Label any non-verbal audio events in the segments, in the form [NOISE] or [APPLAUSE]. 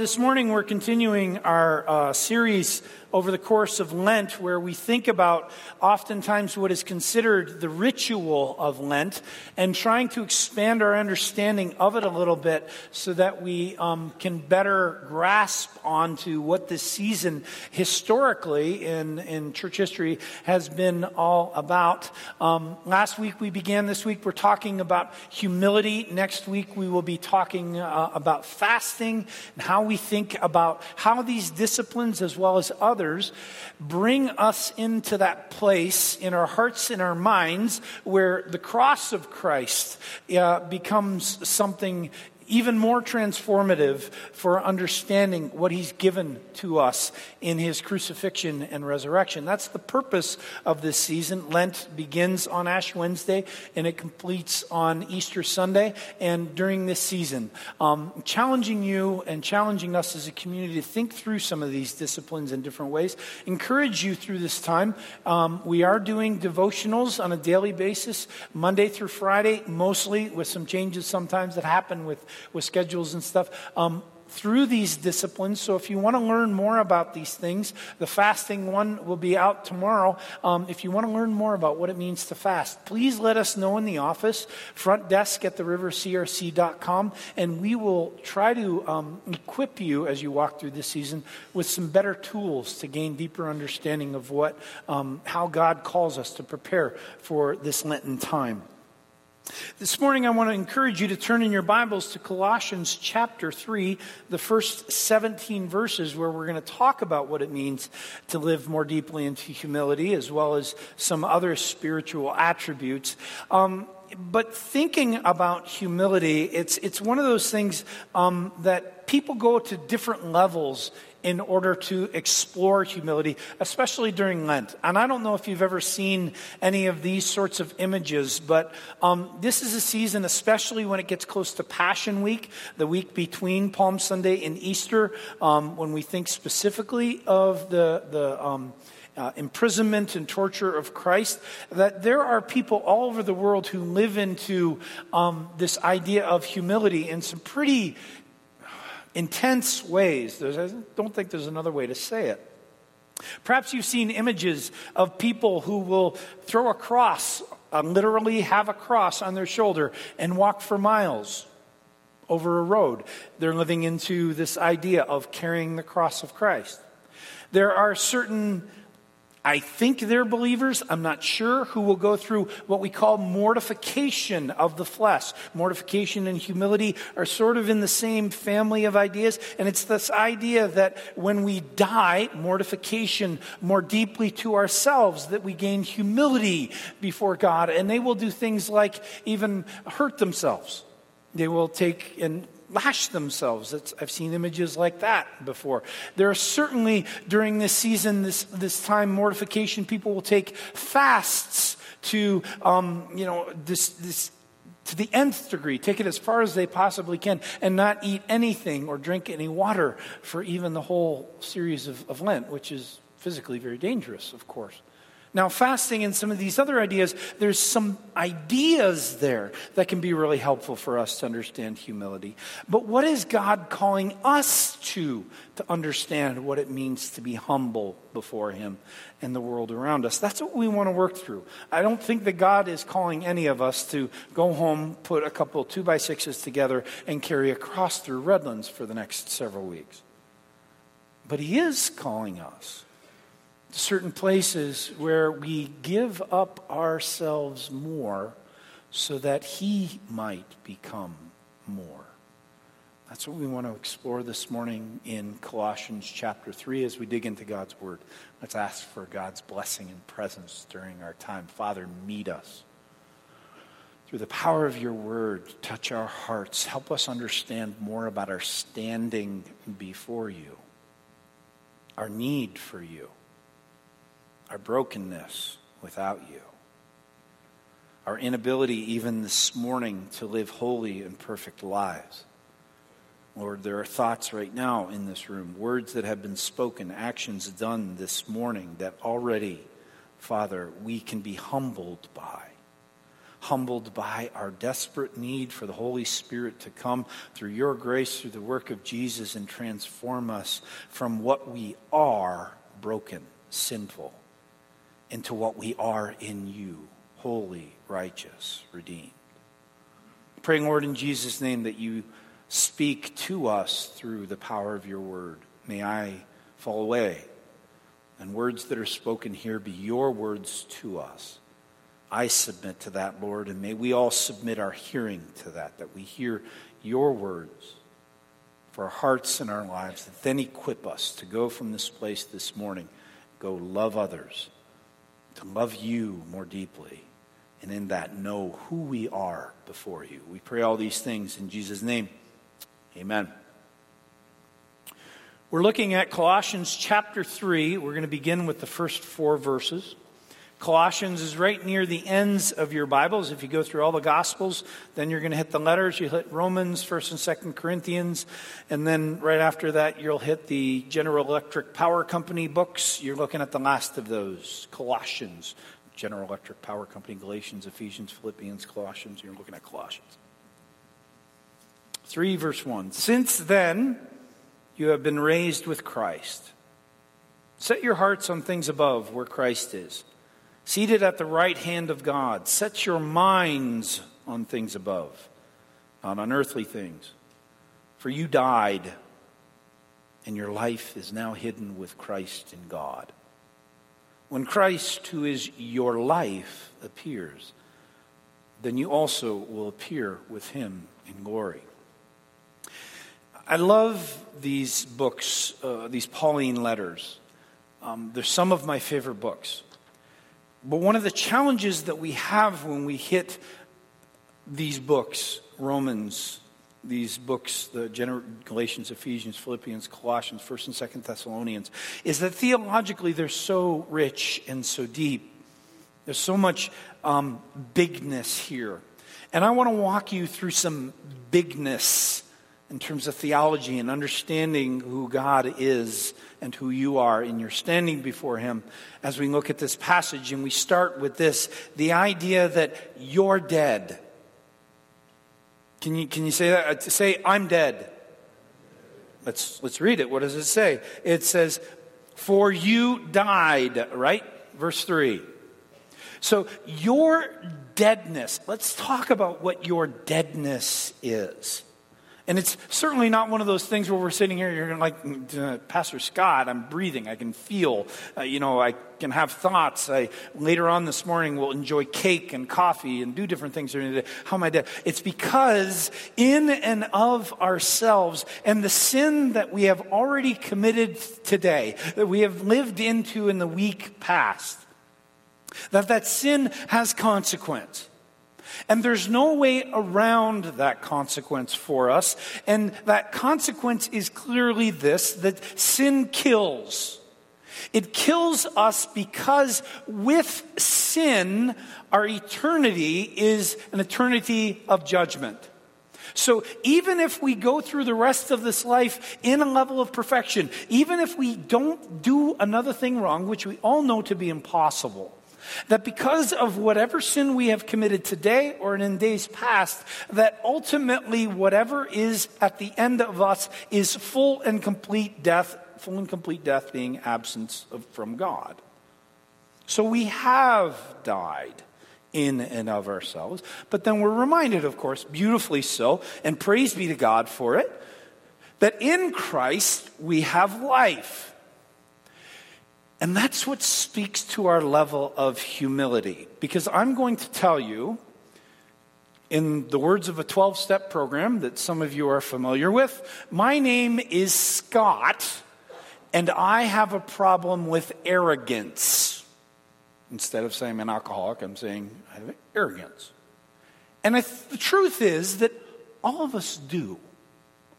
this morning we're continuing our uh, series over the course of Lent, where we think about oftentimes what is considered the ritual of Lent and trying to expand our understanding of it a little bit so that we um, can better grasp onto what this season historically in, in church history has been all about. Um, last week we began, this week we're talking about humility. Next week we will be talking uh, about fasting and how we think about how these disciplines, as well as others, bring us into that place in our hearts and our minds where the cross of Christ uh, becomes something even more transformative for understanding what he's given to us in his crucifixion and resurrection. That's the purpose of this season. Lent begins on Ash Wednesday and it completes on Easter Sunday. And during this season, um, challenging you and challenging us as a community to think through some of these disciplines in different ways. Encourage you through this time. Um, we are doing devotionals on a daily basis, Monday through Friday, mostly with some changes sometimes that happen with with schedules and stuff. Um, through these disciplines. So, if you want to learn more about these things, the fasting one will be out tomorrow. Um, if you want to learn more about what it means to fast, please let us know in the office, front desk at therivercrc.com, and we will try to um, equip you as you walk through this season with some better tools to gain deeper understanding of what, um, how God calls us to prepare for this Lenten time. This morning, I want to encourage you to turn in your Bibles to Colossians chapter 3, the first 17 verses, where we're going to talk about what it means to live more deeply into humility, as well as some other spiritual attributes. Um, but thinking about humility, it's, it's one of those things um, that people go to different levels in order to explore humility, especially during Lent. And I don't know if you've ever seen any of these sorts of images, but um, this is a season, especially when it gets close to Passion Week, the week between Palm Sunday and Easter, um, when we think specifically of the, the um, uh, imprisonment and torture of Christ, that there are people all over the world who live into um, this idea of humility in some pretty intense ways. There's, I don't think there's another way to say it. Perhaps you've seen images of people who will throw a cross, uh, literally have a cross on their shoulder, and walk for miles over a road. They're living into this idea of carrying the cross of Christ. There are certain I think they're believers, I'm not sure, who will go through what we call mortification of the flesh. Mortification and humility are sort of in the same family of ideas. And it's this idea that when we die, mortification more deeply to ourselves, that we gain humility before God. And they will do things like even hurt themselves. They will take and lash themselves. It's, I've seen images like that before. There are certainly during this season, this, this time, mortification, people will take fasts to, um, you know, this, this to the nth degree, take it as far as they possibly can, and not eat anything or drink any water for even the whole series of, of Lent, which is physically very dangerous, of course. Now, fasting and some of these other ideas, there's some ideas there that can be really helpful for us to understand humility. But what is God calling us to to understand what it means to be humble before Him and the world around us? That's what we want to work through. I don't think that God is calling any of us to go home, put a couple two by sixes together, and carry a cross through Redlands for the next several weeks. But He is calling us certain places where we give up ourselves more so that He might become more. That's what we want to explore this morning in Colossians chapter 3 as we dig into God's Word. Let's ask for God's blessing and presence during our time. Father, meet us. Through the power of your Word, touch our hearts. Help us understand more about our standing before you, our need for you our brokenness without you, our inability even this morning to live holy and perfect lives. Lord, there are thoughts right now in this room, words that have been spoken, actions done this morning that already, Father, we can be humbled by. humbled by our desperate need for the Holy Spirit to come through your grace, through the work of Jesus, and transform us from what we are, broken, sinful, into what we are in you, holy, righteous, redeemed. Praying, Lord, in Jesus' name that you speak to us through the power of your word. May I fall away and words that are spoken here be your words to us. I submit to that, Lord, and may we all submit our hearing to that, that we hear your words for our hearts and our lives, that then equip us to go from this place this morning, go love others, to love you more deeply, and in that know who we are before you. We pray all these things in Jesus' name. Amen. We're looking at Colossians chapter 3. We're going to begin with the first four verses. Colossians is right near the ends of your Bibles. If you go through all the Gospels, then you're going to hit the letters. You hit Romans, 1st and 2nd Corinthians, and then right after that, you'll hit the General Electric Power Company books. You're looking at the last of those Colossians, General Electric Power Company, Galatians, Ephesians, Philippians, Colossians. You're looking at Colossians. 3 verse 1. Since then, you have been raised with Christ. Set your hearts on things above where Christ is, seated at the right hand of God. Set your minds on things above, not on earthly things. For you died, and your life is now hidden with Christ in God. When Christ, who is your life, appears, then you also will appear with him in glory. I love these books, uh, these Pauline letters. Um, they're some of my favorite books. But one of the challenges that we have when we hit these books, Romans, these books, the Galatians, Ephesians, Philippians, Colossians, 1st and 2nd Thessalonians, is that theologically they're so rich and so deep. There's so much um, bigness here. And I want to walk you through some bigness in terms of theology and understanding who God is and who you are in your standing before Him as we look at this passage. And we start with this the idea that you're dead. Can you, can you say that? Uh, say, I'm dead. Let's, let's read it. What does it say? It says, For you died, right? Verse 3. So, your deadness, let's talk about what your deadness is. And it's certainly not one of those things where we're sitting here, you're like, uh, Pastor Scott, I'm breathing. I can feel, uh, you know, I can have thoughts. I, later on this morning, will enjoy cake and coffee and do different things during the day. How am I dead? It's because in and of ourselves and the sin that we have already committed today, that we have lived into in the week past, that that sin has consequence. And there's no way around that consequence for us. And that consequence is clearly this that sin kills. It kills us because with sin, our eternity is an eternity of judgment. So even if we go through the rest of this life in a level of perfection, even if we don't do another thing wrong, which we all know to be impossible, that because of whatever sin we have committed today or in days past, that ultimately whatever is at the end of us is full and complete death, full and complete death being absence of, from God. So we have died in and of ourselves, but then we're reminded, of course, beautifully so, and praise be to God for it, that in Christ we have life. And that's what speaks to our level of humility. Because I'm going to tell you, in the words of a 12 step program that some of you are familiar with, my name is Scott, and I have a problem with arrogance. Instead of saying I'm an alcoholic, I'm saying I have arrogance. And the truth is that all of us do,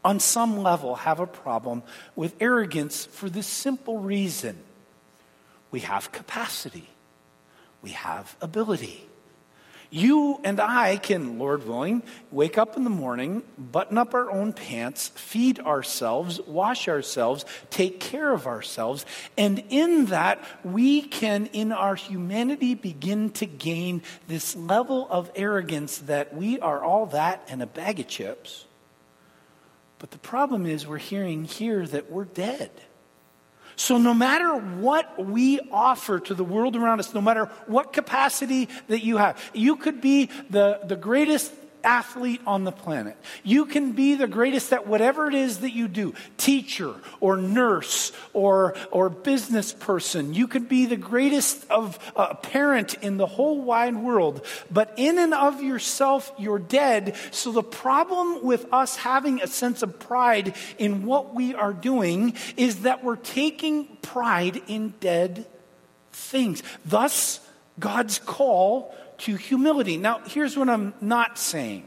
on some level, have a problem with arrogance for this simple reason we have capacity, we have ability. You and I can, Lord willing, wake up in the morning, button up our own pants, feed ourselves, wash ourselves, take care of ourselves, and in that we can, in our humanity, begin to gain this level of arrogance that we are all that and a bag of chips. But the problem is, we're hearing here that we're dead. So, no matter what we offer to the world around us, no matter what capacity that you have, you could be the, the greatest athlete on the planet. You can be the greatest at whatever it is that you do teacher or nurse or, or business person. You could be the greatest of uh, parent in the whole wide world. But in and of yourself, you're dead. So the problem with us having a sense of pride in what we are doing is that we're taking pride in dead things. Thus, God's call to humility. Now, here's what I'm not saying.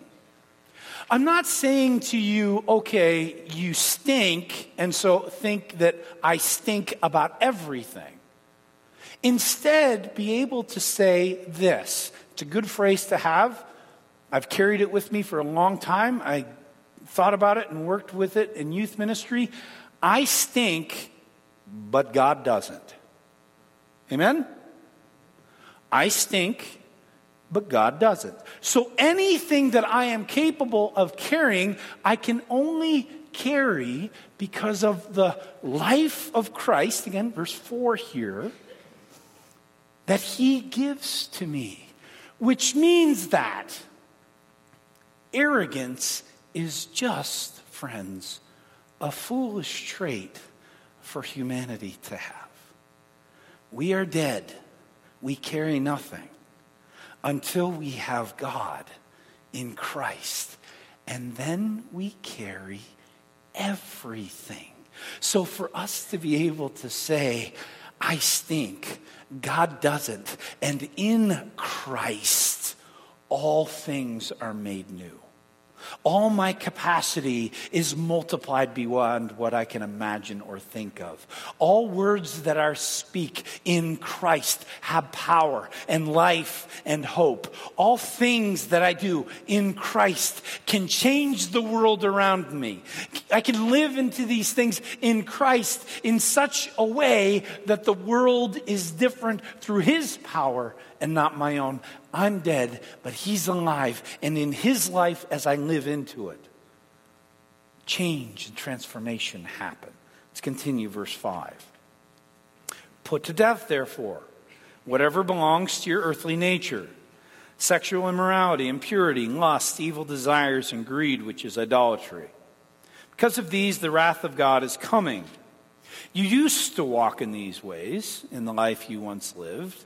I'm not saying to you, okay, you stink, and so think that I stink about everything. Instead, be able to say this. It's a good phrase to have. I've carried it with me for a long time. I thought about it and worked with it in youth ministry. I stink, but God doesn't. Amen? I stink, but God doesn't. So anything that I am capable of carrying, I can only carry because of the life of Christ, again, verse 4 here, that He gives to me. Which means that arrogance is just, friends, a foolish trait for humanity to have. We are dead, we carry nothing until we have God in Christ. And then we carry everything. So for us to be able to say, I stink, God doesn't, and in Christ, all things are made new. All my capacity is multiplied beyond what I can imagine or think of. All words that I speak in Christ have power and life and hope. All things that I do in Christ can change the world around me. I can live into these things in Christ in such a way that the world is different through His power and not my own. I'm dead, but He's alive. And in His life, as I live into it, change and transformation happen. Let's continue, verse 5. Put to death, therefore, whatever belongs to your earthly nature sexual immorality, impurity, lust, evil desires, and greed, which is idolatry. Because of these, the wrath of God is coming. You used to walk in these ways in the life you once lived.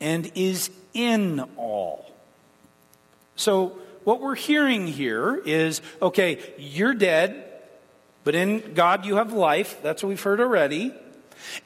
and is in all. So, what we're hearing here is okay, you're dead, but in God you have life. That's what we've heard already.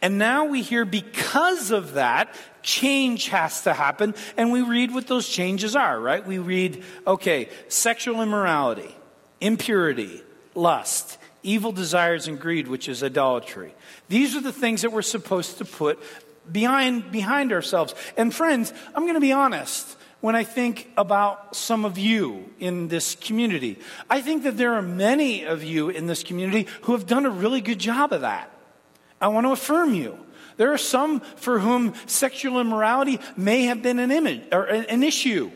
And now we hear because of that, change has to happen. And we read what those changes are, right? We read, okay, sexual immorality, impurity, lust, evil desires, and greed, which is idolatry. These are the things that we're supposed to put behind, behind ourselves. And friends, I'm going to be honest when I think about some of you in this community. I think that there are many of you in this community who have done a really good job of that. I want to affirm you. There are some for whom sexual immorality may have been an image or an issue.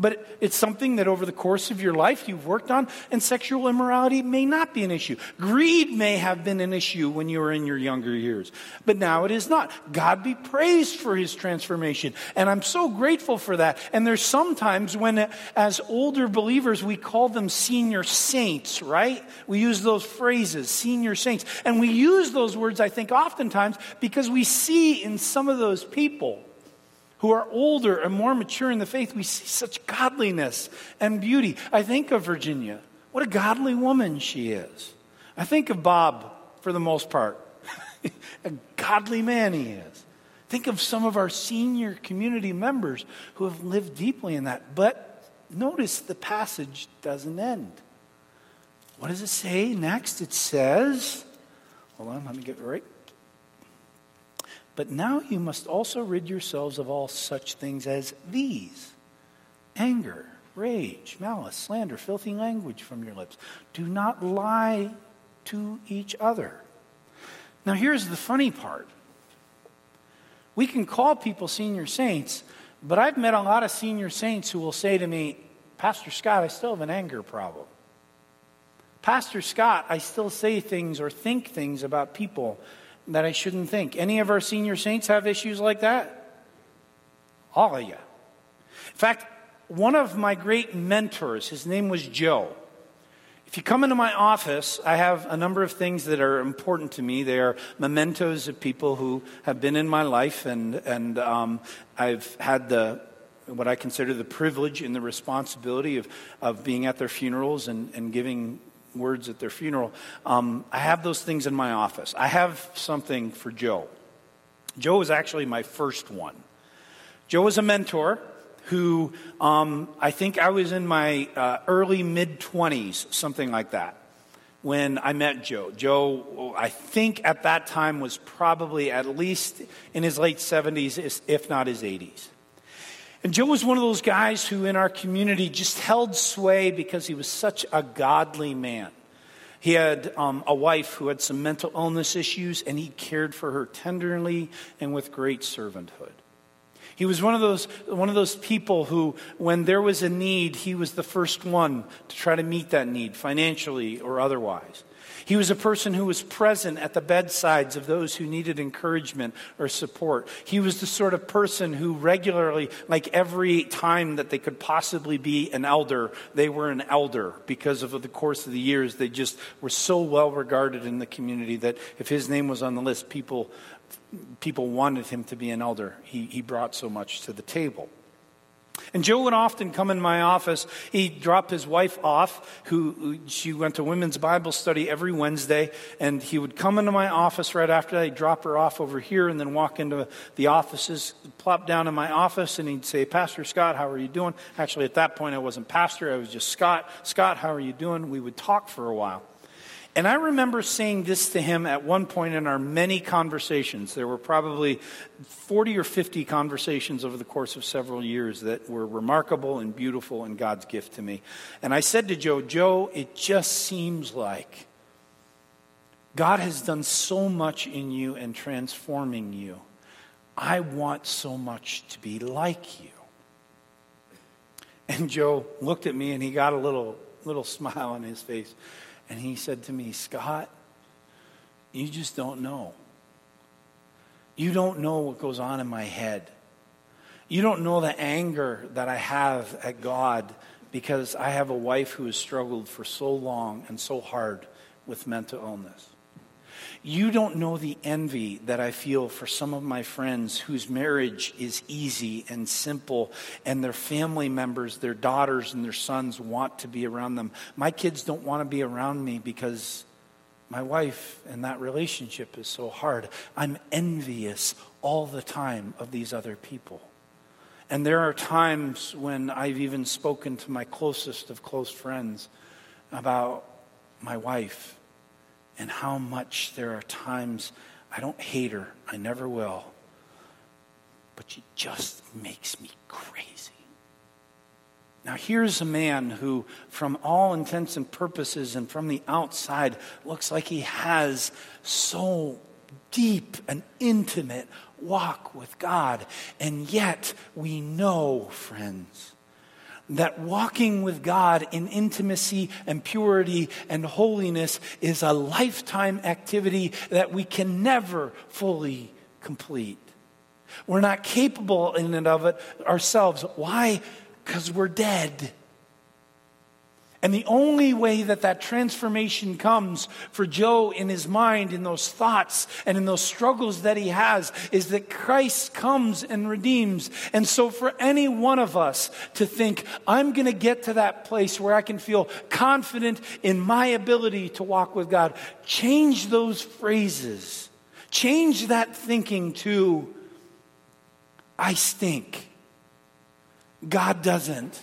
But it's something that over the course of your life you've worked on, and sexual immorality may not be an issue. Greed may have been an issue when you were in your younger years, but now it is not. God be praised for his transformation. And I'm so grateful for that. And there's sometimes when, as older believers, we call them senior saints, right? We use those phrases, senior saints. And we use those words, I think, oftentimes because we see in some of those people who are older and more mature in the faith, we see such godliness and beauty. I think of Virginia. What a godly woman she is. I think of Bob for the most part. [LAUGHS] a godly man he is. Think of some of our senior community members who have lived deeply in that. But notice the passage doesn't end. What does it say next? It says, hold on, let me get it right. But now you must also rid yourselves of all such things as these anger, rage, malice, slander, filthy language from your lips. Do not lie to each other. Now, here's the funny part we can call people senior saints, but I've met a lot of senior saints who will say to me, Pastor Scott, I still have an anger problem. Pastor Scott, I still say things or think things about people that I shouldn't think. Any of our senior saints have issues like that? All of you. In fact, one of my great mentors, his name was Joe. If you come into my office, I have a number of things that are important to me. They are mementos of people who have been in my life, and, and um, I've had the what I consider the privilege and the responsibility of, of being at their funerals and, and giving words at their funeral. Um, I have those things in my office. I have something for Joe. Joe was actually my first one. Joe was a mentor who um, I think I was in my uh, early mid 20s, something like that, when I met Joe. Joe, I think at that time was probably at least in his late 70s, if not his 80s. And Joe was one of those guys who in our community just held sway because he was such a godly man. He had um, a wife who had some mental illness issues, and he cared for her tenderly and with great servanthood. He was one of those, one of those people who, when there was a need, he was the first one to try to meet that need, financially or otherwise. He was a person who was present at the bedsides of those who needed encouragement or support. He was the sort of person who regularly, like every time that they could possibly be an elder, they were an elder because of the course of the years. They just were so well regarded in the community that if his name was on the list, people people wanted him to be an elder. He, he brought so much to the table. And Joe would often come in my office. He'd drop his wife off, who she went to women's Bible study every Wednesday, and he would come into my office right after that. He'd drop her off over here and then walk into the offices, plop down in my office, and he'd say, Pastor Scott, how are you doing? Actually, at that point, I wasn't pastor, I was just Scott. Scott, how are you doing? We would talk for a while. And I remember saying this to him at one point in our many conversations. There were probably 40 or 50 conversations over the course of several years that were remarkable and beautiful and God's gift to me. And I said to Joe, Joe, it just seems like God has done so much in you and transforming you. I want so much to be like you. And Joe looked at me and he got a little, little [LAUGHS] smile on his face. And he said to me, Scott, you just don't know. You don't know what goes on in my head. You don't know the anger that I have at God because I have a wife who has struggled for so long and so hard with mental illness. You don't know the envy that I feel for some of my friends whose marriage is easy and simple, and their family members, their daughters and their sons want to be around them. My kids don't want to be around me because my wife and that relationship is so hard. I'm envious all the time of these other people. And there are times when I've even spoken to my closest of close friends about my wife and how much there are times I don't hate her, I never will, but she just makes me crazy. Now, here's a man who, from all intents and purposes and from the outside, looks like he has so deep and intimate walk with God. And yet, we know, friends, that walking with God in intimacy and purity and holiness is a lifetime activity that we can never fully complete. We're not capable in and of it ourselves. Why? Because we're dead. And the only way that that transformation comes for Joe in his mind, in those thoughts and in those struggles that he has, is that Christ comes and redeems. And so, for any one of us to think, I'm going to get to that place where I can feel confident in my ability to walk with God, change those phrases. Change that thinking to, I stink. God doesn't.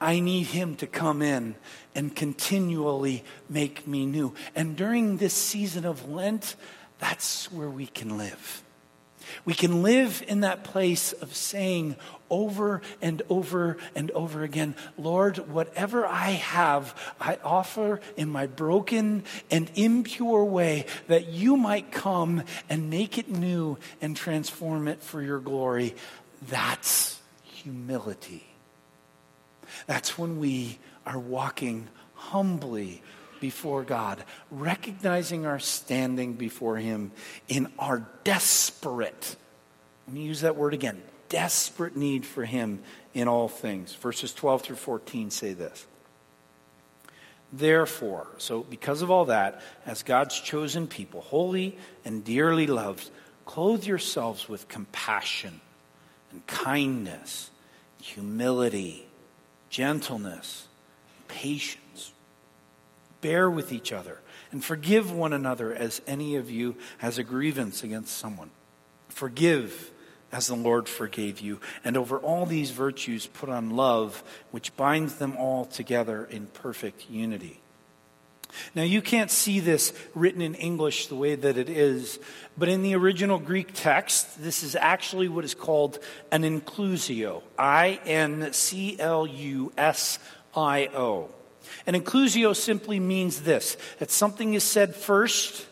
I need Him to come in and continually make me new. And during this season of Lent, that's where we can live. We can live in that place of saying over and over and over again, Lord, whatever I have, I offer in my broken and impure way that you might come and make it new and transform it for your glory. That's humility. That's when we are walking humbly before God, recognizing our standing before Him in our desperate, let me use that word again, desperate need for Him in all things. Verses 12 through 14 say this. Therefore, so because of all that, as God's chosen people, holy and dearly loved, clothe yourselves with compassion and kindness, humility gentleness, patience. Bear with each other and forgive one another as any of you has a grievance against someone. Forgive as the Lord forgave you. And over all these virtues, put on love, which binds them all together in perfect unity. Now, you can't see this written in English the way that it is, but in the original Greek text, this is actually what is called an inclusio I N C L U S I O. An inclusio simply means this that something is said first,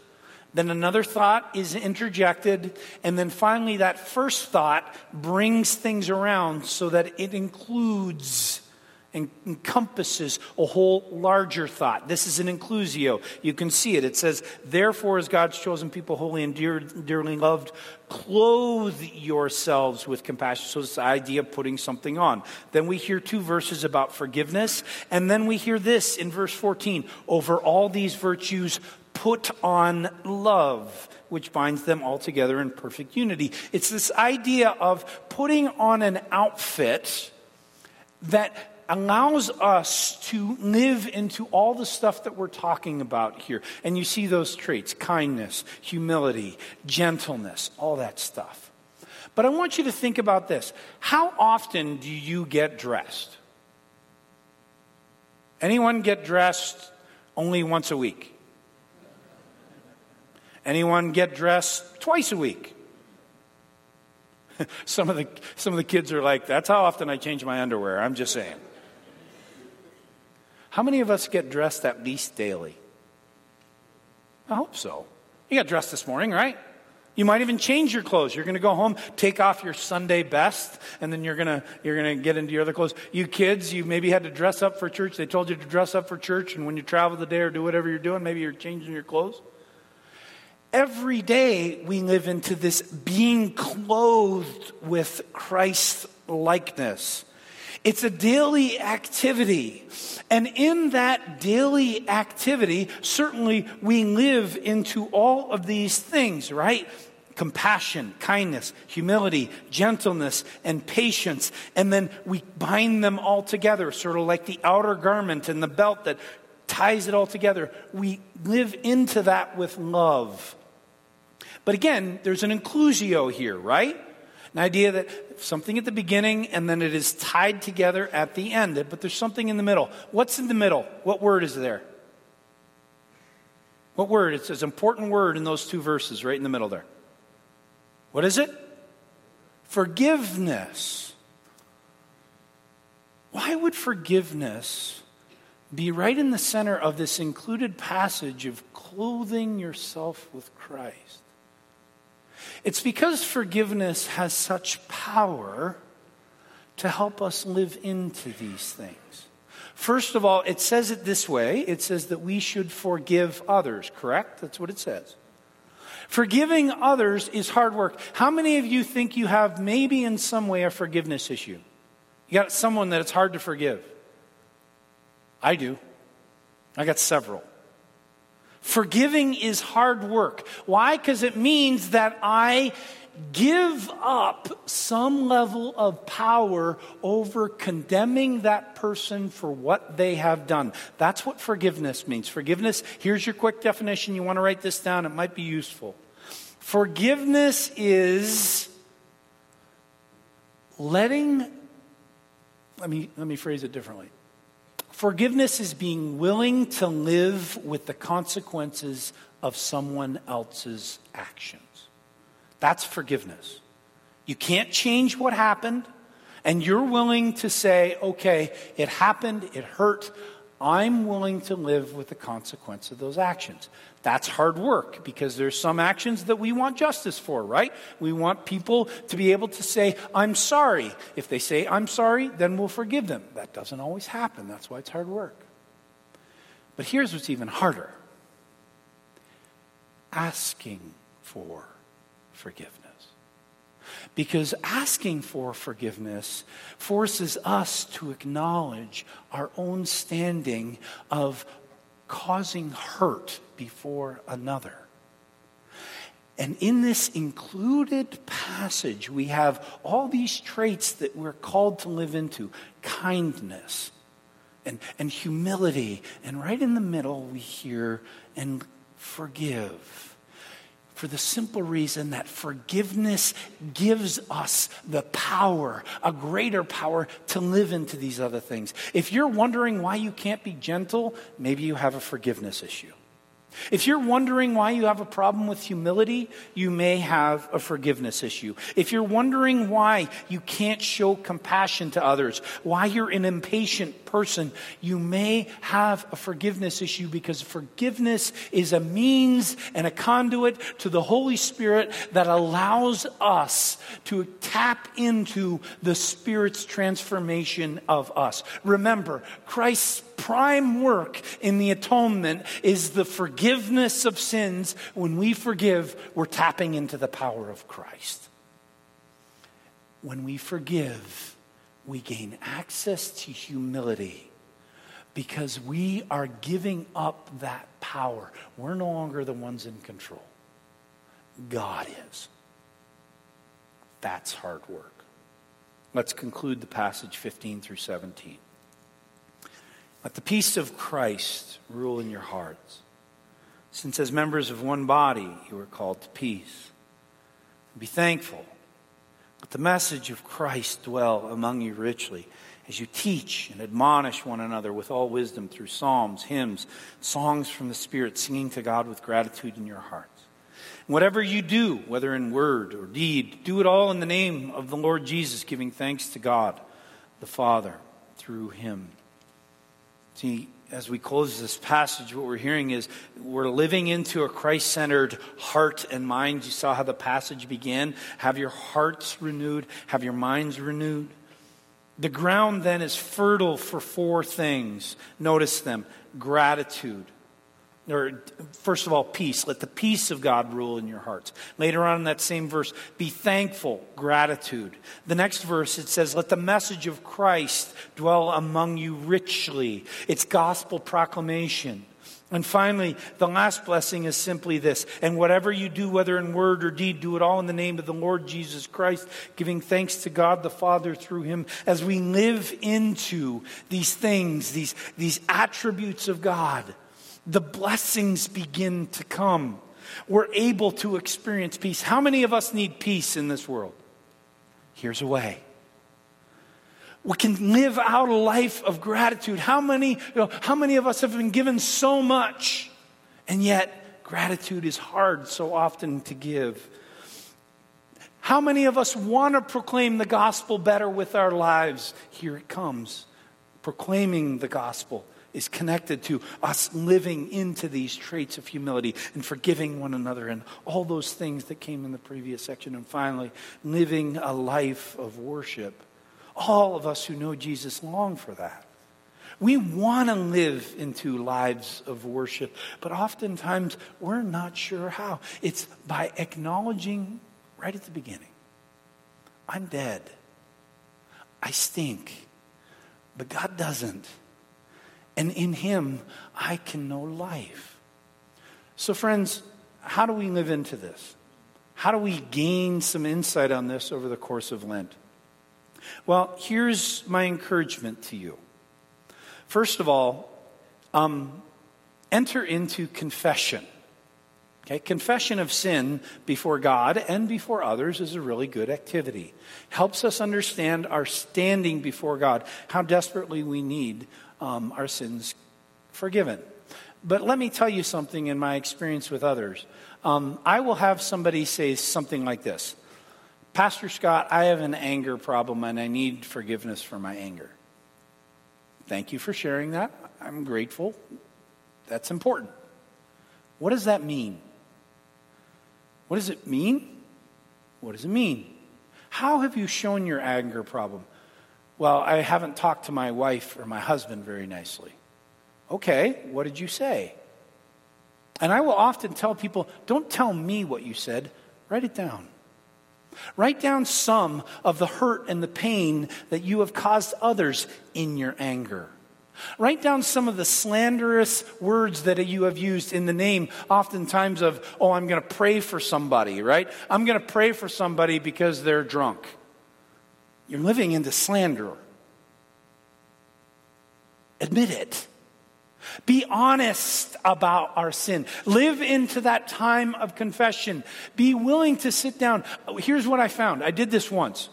then another thought is interjected, and then finally that first thought brings things around so that it includes encompasses a whole larger thought. This is an inclusio. You can see it. It says, Therefore, as God's chosen people, holy and dear, dearly loved, clothe yourselves with compassion. So, this idea of putting something on. Then we hear two verses about forgiveness. And then we hear this in verse 14 Over all these virtues, put on love which binds them all together in perfect unity. It's this idea of putting on an outfit that allows us to live into all the stuff that we're talking about here. And you see those traits kindness, humility, gentleness, all that stuff. But I want you to think about this. How often do you get dressed? Anyone get dressed only once a week? Anyone get dressed twice a week? [LAUGHS] some of the some of the kids are like, that's how often I change my underwear. I'm just saying. How many of us get dressed at least daily? I hope so. You got dressed this morning, right? You might even change your clothes. You're going to go home, take off your Sunday best, and then you're going to you're going to get into your other clothes. You kids, you maybe had to dress up for church. They told you to dress up for church, and when you travel the day or do whatever you're doing, maybe you're changing your clothes. Every day we live into this being clothed with Christ likeness. It's a daily activity. And in that daily activity, certainly we live into all of these things, right? Compassion, kindness, humility, gentleness, and patience. And then we bind them all together, sort of like the outer garment and the belt that ties it all together. We live into that with love. But again, there's an inclusio here, right? An idea that something at the beginning and then it is tied together at the end, but there's something in the middle. What's in the middle? What word is there? What word? It's an important word in those two verses right in the middle there. What is it? Forgiveness. Why would forgiveness be right in the center of this included passage of clothing yourself with Christ? It's because forgiveness has such power to help us live into these things. First of all, it says it this way it says that we should forgive others, correct? That's what it says. Forgiving others is hard work. How many of you think you have maybe in some way a forgiveness issue? You got someone that it's hard to forgive. I do. I got several. Forgiving is hard work. Why? Because it means that I give up some level of power over condemning that person for what they have done. That's what forgiveness means. Forgiveness, here's your quick definition. You want to write this down, it might be useful. Forgiveness is letting, let me, let me phrase it differently. Forgiveness is being willing to live with the consequences of someone else's actions. That's forgiveness. You can't change what happened, and you're willing to say, okay, it happened, it hurt. I'm willing to live with the consequence of those actions. That's hard work because there's some actions that we want justice for, right? We want people to be able to say, I'm sorry. If they say, I'm sorry, then we'll forgive them. That doesn't always happen. That's why it's hard work. But here's what's even harder asking for forgiveness. Because asking for forgiveness forces us to acknowledge our own standing of causing hurt before another. And in this included passage, we have all these traits that we're called to live into kindness and, and humility. And right in the middle, we hear and forgive for the simple reason that forgiveness gives us the power, a greater power to live into these other things. If you're wondering why you can't be gentle, maybe you have a forgiveness issue. If you're wondering why you have a problem with humility, you may have a forgiveness issue. If you're wondering why you can't show compassion to others, why you're an impatient person, you may have a forgiveness issue because forgiveness is a means and a conduit to the Holy Spirit that allows us to tap into the Spirit's transformation of us. Remember, Christ's prime work in the atonement is the forgiveness of sins. When we forgive, we're tapping into the power of Christ. When we forgive, we gain access to humility because we are giving up that power. We're no longer the ones in control, God is. That's hard work. Let's conclude the passage 15 through 17. Let the peace of Christ rule in your hearts, since as members of one body you are called to peace. Be thankful. Let the message of Christ dwell among you richly as you teach and admonish one another with all wisdom through psalms, hymns, songs from the Spirit, singing to God with gratitude in your hearts. whatever you do, whether in word or deed, do it all in the name of the Lord Jesus, giving thanks to God the Father through him. See, as we close this passage, what we're hearing is we're living into a Christ centered heart and mind. You saw how the passage began. Have your hearts renewed, have your minds renewed. The ground then is fertile for four things. Notice them gratitude, or first of all, peace. Let the peace of God rule in your hearts. Later on in that same verse, be thankful, gratitude. The next verse, it says, let the message of Christ dwell among you richly. It's gospel proclamation. And finally, the last blessing is simply this. And whatever you do, whether in word or deed, do it all in the name of the Lord Jesus Christ, giving thanks to God the Father through him as we live into these things, these, these attributes of God the blessings begin to come. We're able to experience peace. How many of us need peace in this world? Here's a way. We can live out a life of gratitude. How many, you know, how many of us have been given so much, and yet gratitude is hard so often to give? How many of us want to proclaim the gospel better with our lives? Here it comes proclaiming the gospel is connected to us living into these traits of humility and forgiving one another and all those things that came in the previous section. And finally, living a life of worship. All of us who know Jesus long for that. We want to live into lives of worship, but oftentimes we're not sure how. It's by acknowledging right at the beginning I'm dead. I stink. But God doesn't. And in him, I can know life. So, friends, how do we live into this? How do we gain some insight on this over the course of Lent? Well, here's my encouragement to you. First of all, um, enter into confession. Okay, confession of sin before God and before others is a really good activity. Helps us understand our standing before God, how desperately we need um, our sins forgiven. But let me tell you something in my experience with others. Um, I will have somebody say something like this Pastor Scott, I have an anger problem and I need forgiveness for my anger. Thank you for sharing that. I'm grateful. That's important. What does that mean? What does it mean? What does it mean? How have you shown your anger problem? Well, I haven't talked to my wife or my husband very nicely. Okay, what did you say? And I will often tell people don't tell me what you said, write it down. Write down some of the hurt and the pain that you have caused others in your anger. Write down some of the slanderous words that you have used in the name, oftentimes, of, oh, I'm going to pray for somebody, right? I'm going to pray for somebody because they're drunk. You're living into slander. Admit it. Be honest about our sin. Live into that time of confession. Be willing to sit down. Here's what I found I did this once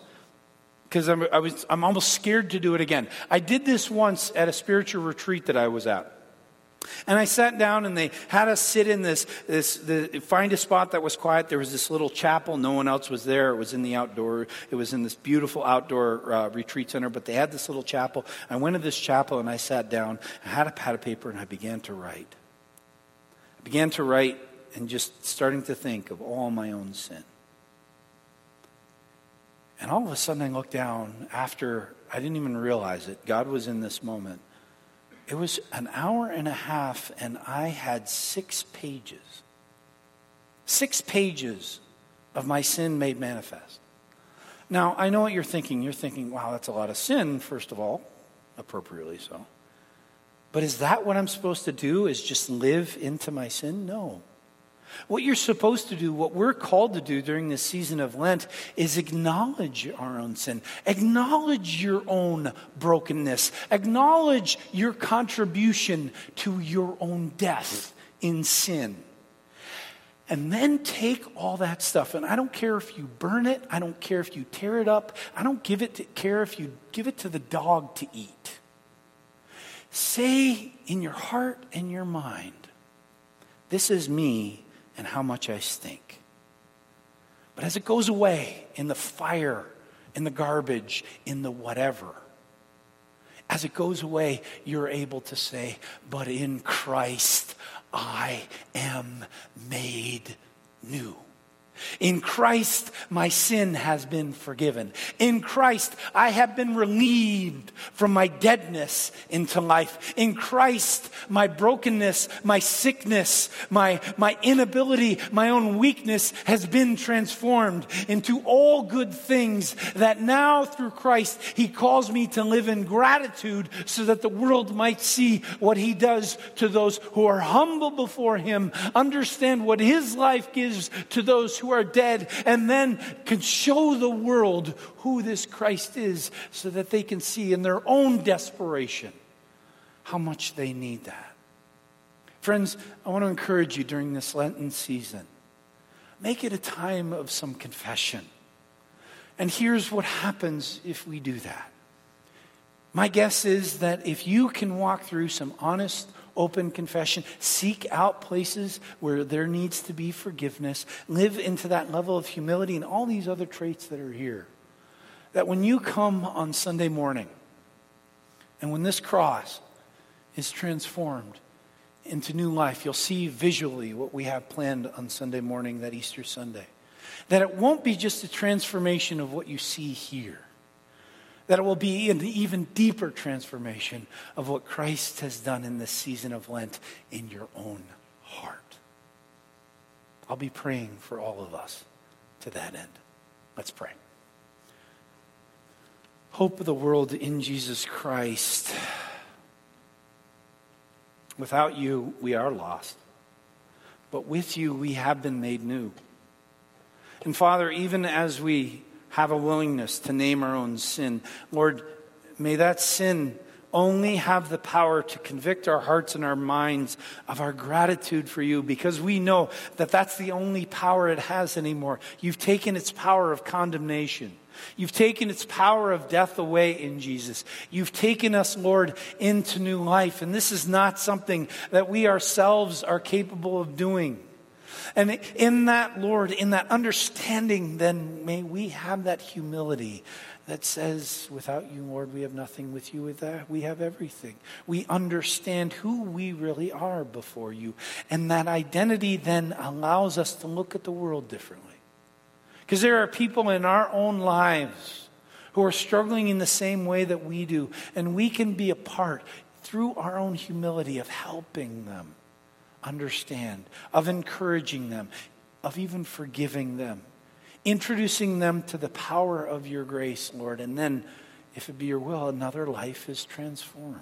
because I'm, I was, I'm almost scared to do it again. I did this once at a spiritual retreat that I was at. And I sat down and they had us sit in this, this the, find a spot that was quiet. There was this little chapel. No one else was there. It was in the outdoor, it was in this beautiful outdoor uh, retreat center, but they had this little chapel. I went to this chapel and I sat down. I had a pad of paper and I began to write. I began to write and just starting to think of all my own sin. And all of a sudden, I looked down after I didn't even realize it. God was in this moment. It was an hour and a half, and I had six pages. Six pages of my sin made manifest. Now, I know what you're thinking. You're thinking, wow, that's a lot of sin, first of all, appropriately so. But is that what I'm supposed to do? Is just live into my sin? No. What you're supposed to do, what we're called to do during this season of Lent, is acknowledge our own sin, acknowledge your own brokenness, acknowledge your contribution to your own death in sin. And then take all that stuff, and I don't care if you burn it, I don't care if you tear it up, I don't give it to, care if you give it to the dog to eat. Say in your heart and your mind, This is me and how much I stink. But as it goes away in the fire, in the garbage, in the whatever, as it goes away, you're able to say, But in Christ I am made new. In Christ, my sin has been forgiven. In Christ, I have been relieved from my deadness into life. In Christ, my brokenness, my sickness, my, my inability, my own weakness has been transformed into all good things that now through Christ, He calls me to live in gratitude so that the world might see what He does to those who are humble before Him, understand what His life gives to those are dead, and then can show the world who this Christ is so that they can see in their own desperation how much they need that. Friends, I want to encourage you during this Lenten season make it a time of some confession. And here's what happens if we do that. My guess is that if you can walk through some honest, open confession. Seek out places where there needs to be forgiveness. Live into that level of humility and all these other traits that are here. That when you come on Sunday morning, and when this cross is transformed into new life, you'll see visually what we have planned on Sunday morning, that Easter Sunday. That it won't be just a transformation of what you see here that it will be an even deeper transformation of what Christ has done in this season of Lent in your own heart. I'll be praying for all of us to that end. Let's pray. Hope of the world in Jesus Christ. Without you, we are lost. But with you, we have been made new. And Father, even as we have a willingness to name our own sin, Lord, may that sin only have the power to convict our hearts and our minds of our gratitude for you because we know that that's the only power it has anymore. You've taken its power of condemnation. You've taken its power of death away in Jesus. You've taken us, Lord, into new life. And this is not something that we ourselves are capable of doing. And in that, Lord, in that understanding, then may we have that humility that says, without you, Lord, we have nothing. With you, with that, we have everything. We understand who we really are before you. And that identity then allows us to look at the world differently. Because there are people in our own lives who are struggling in the same way that we do, and we can be a part through our own humility of helping them understand, of encouraging them, of even forgiving them, introducing them to the power of your grace, Lord. And then, if it be your will, another life is transformed.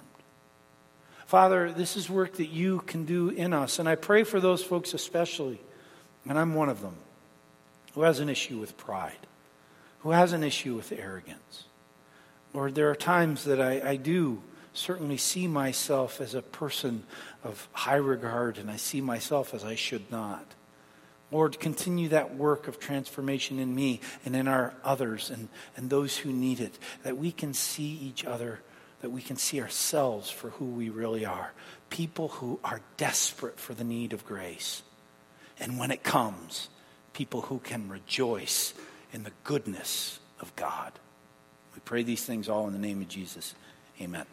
Father, this is work that you can do in us. And I pray for those folks especially, and I'm one of them who has an issue with pride, who has an issue with arrogance. Lord, there are times that I, I do certainly see myself as a person of high regard, and I see myself as I should not. Lord, continue that work of transformation in me and in our others and, and those who need it, that we can see each other, that we can see ourselves for who we really are people who are desperate for the need of grace. And when it comes, people who can rejoice in the goodness of God. We pray these things all in the name of Jesus. Amen.